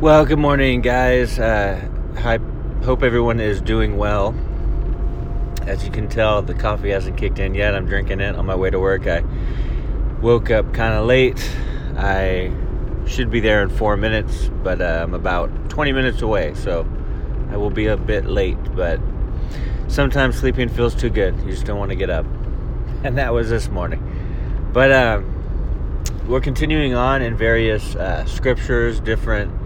Well, good morning, guys. Uh, I hope everyone is doing well. As you can tell, the coffee hasn't kicked in yet. I'm drinking it on my way to work. I woke up kind of late. I should be there in four minutes, but uh, I'm about 20 minutes away, so I will be a bit late. But sometimes sleeping feels too good. You just don't want to get up. And that was this morning. But uh, we're continuing on in various uh, scriptures, different um,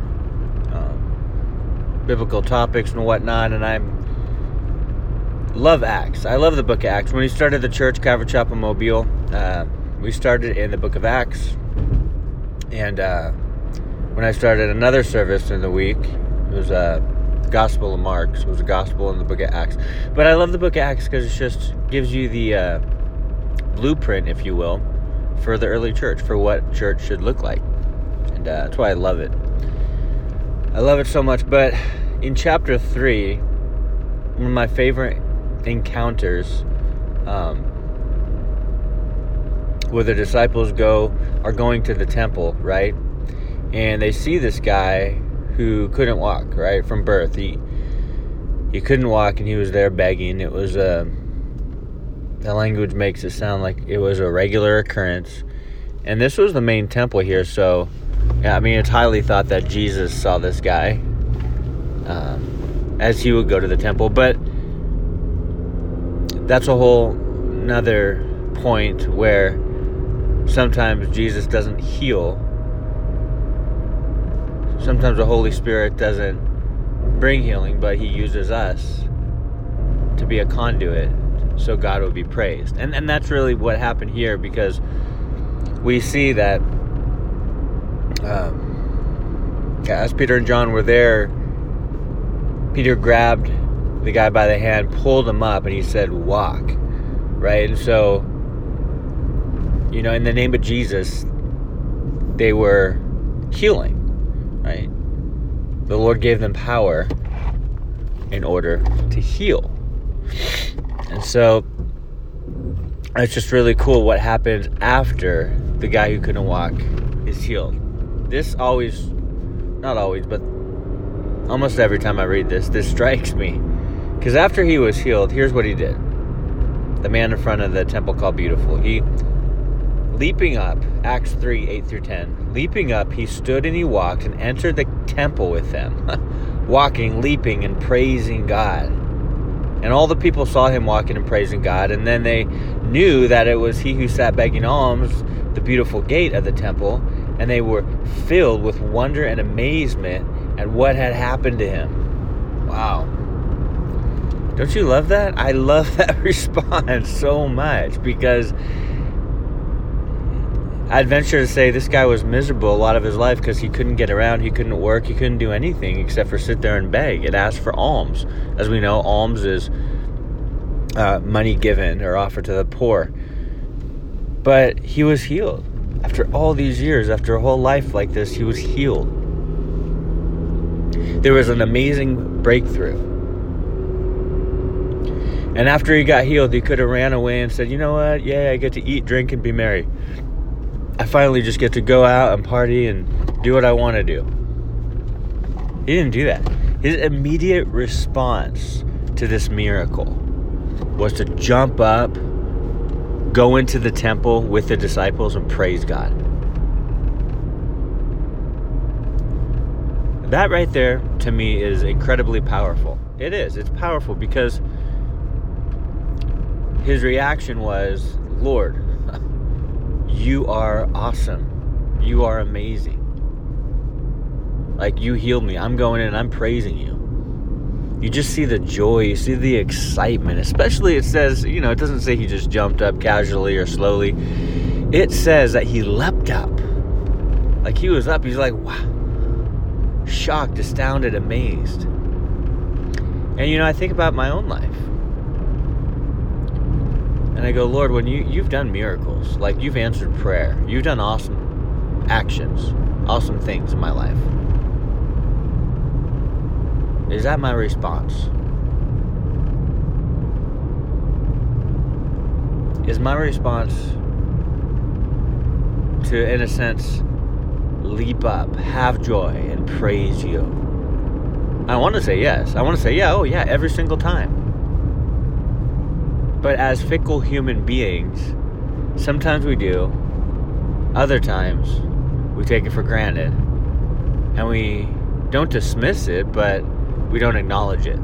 biblical topics and whatnot, and I'm love Acts. I love the book of Acts. When we started the church, Calvary Chapel Mobile, uh, we started in the book of Acts. And uh, when I started another service in the week, it was a uh, Gospel of Mark. So it was a gospel in the book of Acts. But I love the book of Acts because it just gives you the uh, blueprint, if you will, for the early church, for what church should look like. And uh, that's why I love it. I love it so much. But in chapter 3, one of my favorite encounters um, where the disciples go are going to the temple, right? And they see this guy who couldn't walk, right, from birth. He he couldn't walk, and he was there begging. It was a uh, the language makes it sound like it was a regular occurrence, and this was the main temple here. So, yeah, I mean, it's highly thought that Jesus saw this guy um, as he would go to the temple, but that's a whole another point where sometimes Jesus doesn't heal. Sometimes the Holy Spirit doesn't bring healing, but He uses us to be a conduit so God will be praised. And, and that's really what happened here because we see that um, as Peter and John were there, Peter grabbed the guy by the hand, pulled him up, and he said, Walk. Right? And so you know, in the name of Jesus, they were healing, right? The Lord gave them power in order to heal. And so it's just really cool what happens after the guy who couldn't walk is healed. This always, not always, but almost every time I read this, this strikes me. Because after he was healed, here's what he did. The man in front of the temple called Beautiful. He Leaping up, Acts 3 8 through 10. Leaping up, he stood and he walked and entered the temple with them, walking, leaping, and praising God. And all the people saw him walking and praising God, and then they knew that it was he who sat begging alms, the beautiful gate of the temple, and they were filled with wonder and amazement at what had happened to him. Wow. Don't you love that? I love that response so much because I'd venture to say this guy was miserable a lot of his life because he couldn't get around, he couldn't work, he couldn't do anything except for sit there and beg and ask for alms. As we know, alms is uh, money given or offered to the poor. But he was healed. After all these years, after a whole life like this, he was healed. There was an amazing breakthrough. And after he got healed, he could have ran away and said, You know what? Yeah, I get to eat, drink, and be merry. I finally just get to go out and party and do what I want to do. He didn't do that. His immediate response to this miracle was to jump up, go into the temple with the disciples, and praise God. That right there, to me, is incredibly powerful. It is. It's powerful because his reaction was, Lord, you are awesome. You are amazing. Like, you healed me. I'm going in I'm praising you. You just see the joy, you see the excitement. Especially, it says, you know, it doesn't say he just jumped up casually or slowly. It says that he leapt up. Like, he was up. He's like, wow. Shocked, astounded, amazed. And, you know, I think about my own life. And I go, Lord, when you, you've done miracles, like you've answered prayer, you've done awesome actions, awesome things in my life. Is that my response? Is my response to, in a sense, leap up, have joy, and praise you? I want to say yes. I want to say, yeah, oh, yeah, every single time. But as fickle human beings, sometimes we do, other times we take it for granted. And we don't dismiss it, but we don't acknowledge it.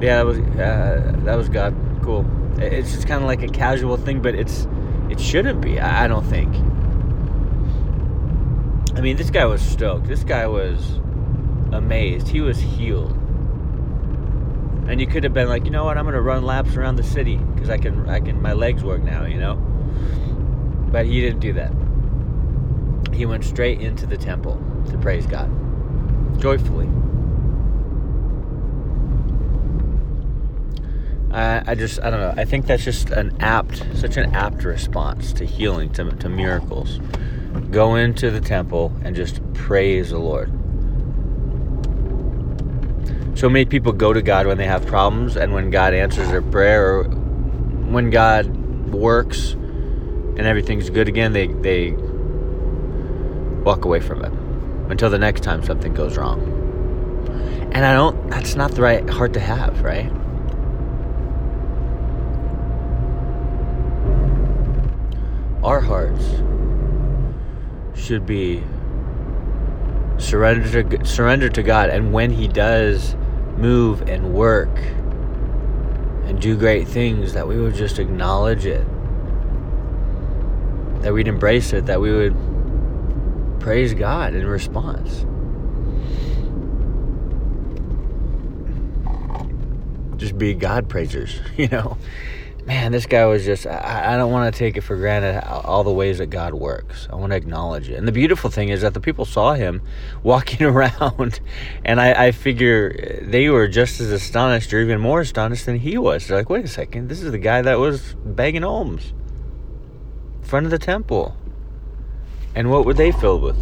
Yeah, that was uh, that was God. Cool. It's just kind of like a casual thing, but it's it shouldn't be. I don't think. I mean, this guy was stoked. This guy was amazed. He was healed. And you could have been like, you know what? I'm to run laps around the city because I can. I can. My legs work now. You know. But he didn't do that. He went straight into the temple to praise God joyfully. I, I just, I don't know. I think that's just an apt, such an apt response to healing, to, to miracles. Go into the temple and just praise the Lord. So many people go to God when they have problems, and when God answers their prayer, or when God works and everything's good again, they, they walk away from it until the next time something goes wrong. And I don't, that's not the right heart to have, right? Our hearts should be surrendered to, surrendered to God. And when He does move and work and do great things, that we would just acknowledge it, that we'd embrace it, that we would praise God in response. Just be God praisers, you know. Man, this guy was just, I, I don't want to take it for granted all the ways that God works. I want to acknowledge it. And the beautiful thing is that the people saw him walking around, and I, I figure eh, they were just as astonished or even more astonished than he was. They're like, wait a second, this is the guy that was begging alms in front of the temple. And what were they filled with?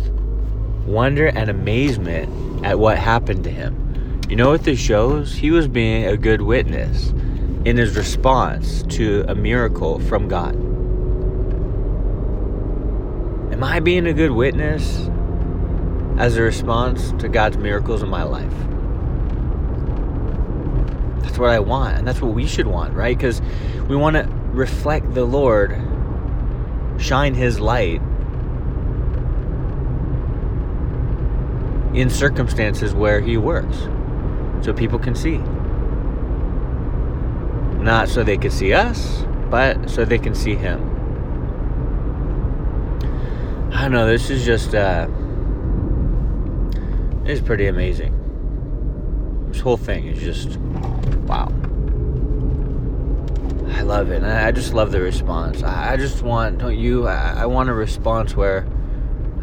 Wonder and amazement at what happened to him. You know what this shows? He was being a good witness in his response to a miracle from God. Am I being a good witness as a response to God's miracles in my life? That's what I want, and that's what we should want, right? Because we want to reflect the Lord, shine His light in circumstances where he works so people can see. Not so they can see us, but so they can see him. I don't know, this is just, uh, it's pretty amazing. This whole thing is just, wow. I love it. And I just love the response. I just want, don't you? I, I want a response where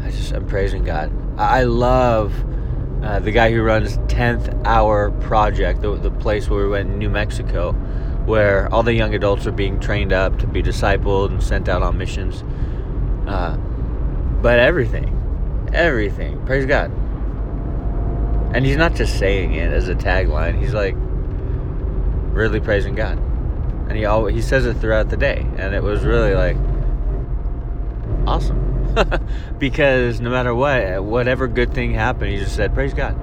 I just, I'm praising God. I love uh, the guy who runs 10th Hour Project, the, the place where we went in New Mexico, where all the young adults are being trained up to be discipled and sent out on missions. Uh, but everything, everything, praise God. And he's not just saying it as a tagline, he's like really praising God. And he always, he says it throughout the day. And it was really like awesome. because no matter what, whatever good thing happened, he just said, Praise God.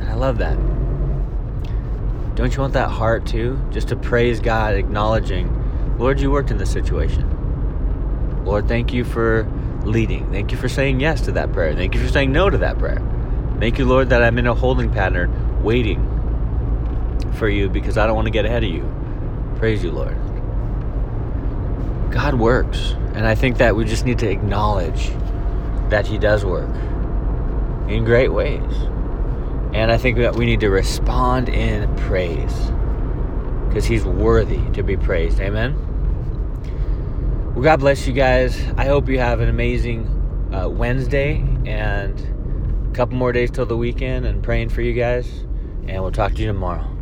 And I love that. Don't you want that heart too? Just to praise God, acknowledging, Lord, you worked in this situation. Lord, thank you for leading. Thank you for saying yes to that prayer. Thank you for saying no to that prayer. Thank you, Lord, that I'm in a holding pattern waiting for you because I don't want to get ahead of you. Praise you, Lord. God works. And I think that we just need to acknowledge that He does work in great ways. And I think that we need to respond in praise because He's worthy to be praised. Amen. Well, God bless you guys. I hope you have an amazing uh, Wednesday and a couple more days till the weekend and praying for you guys. And we'll talk to you tomorrow.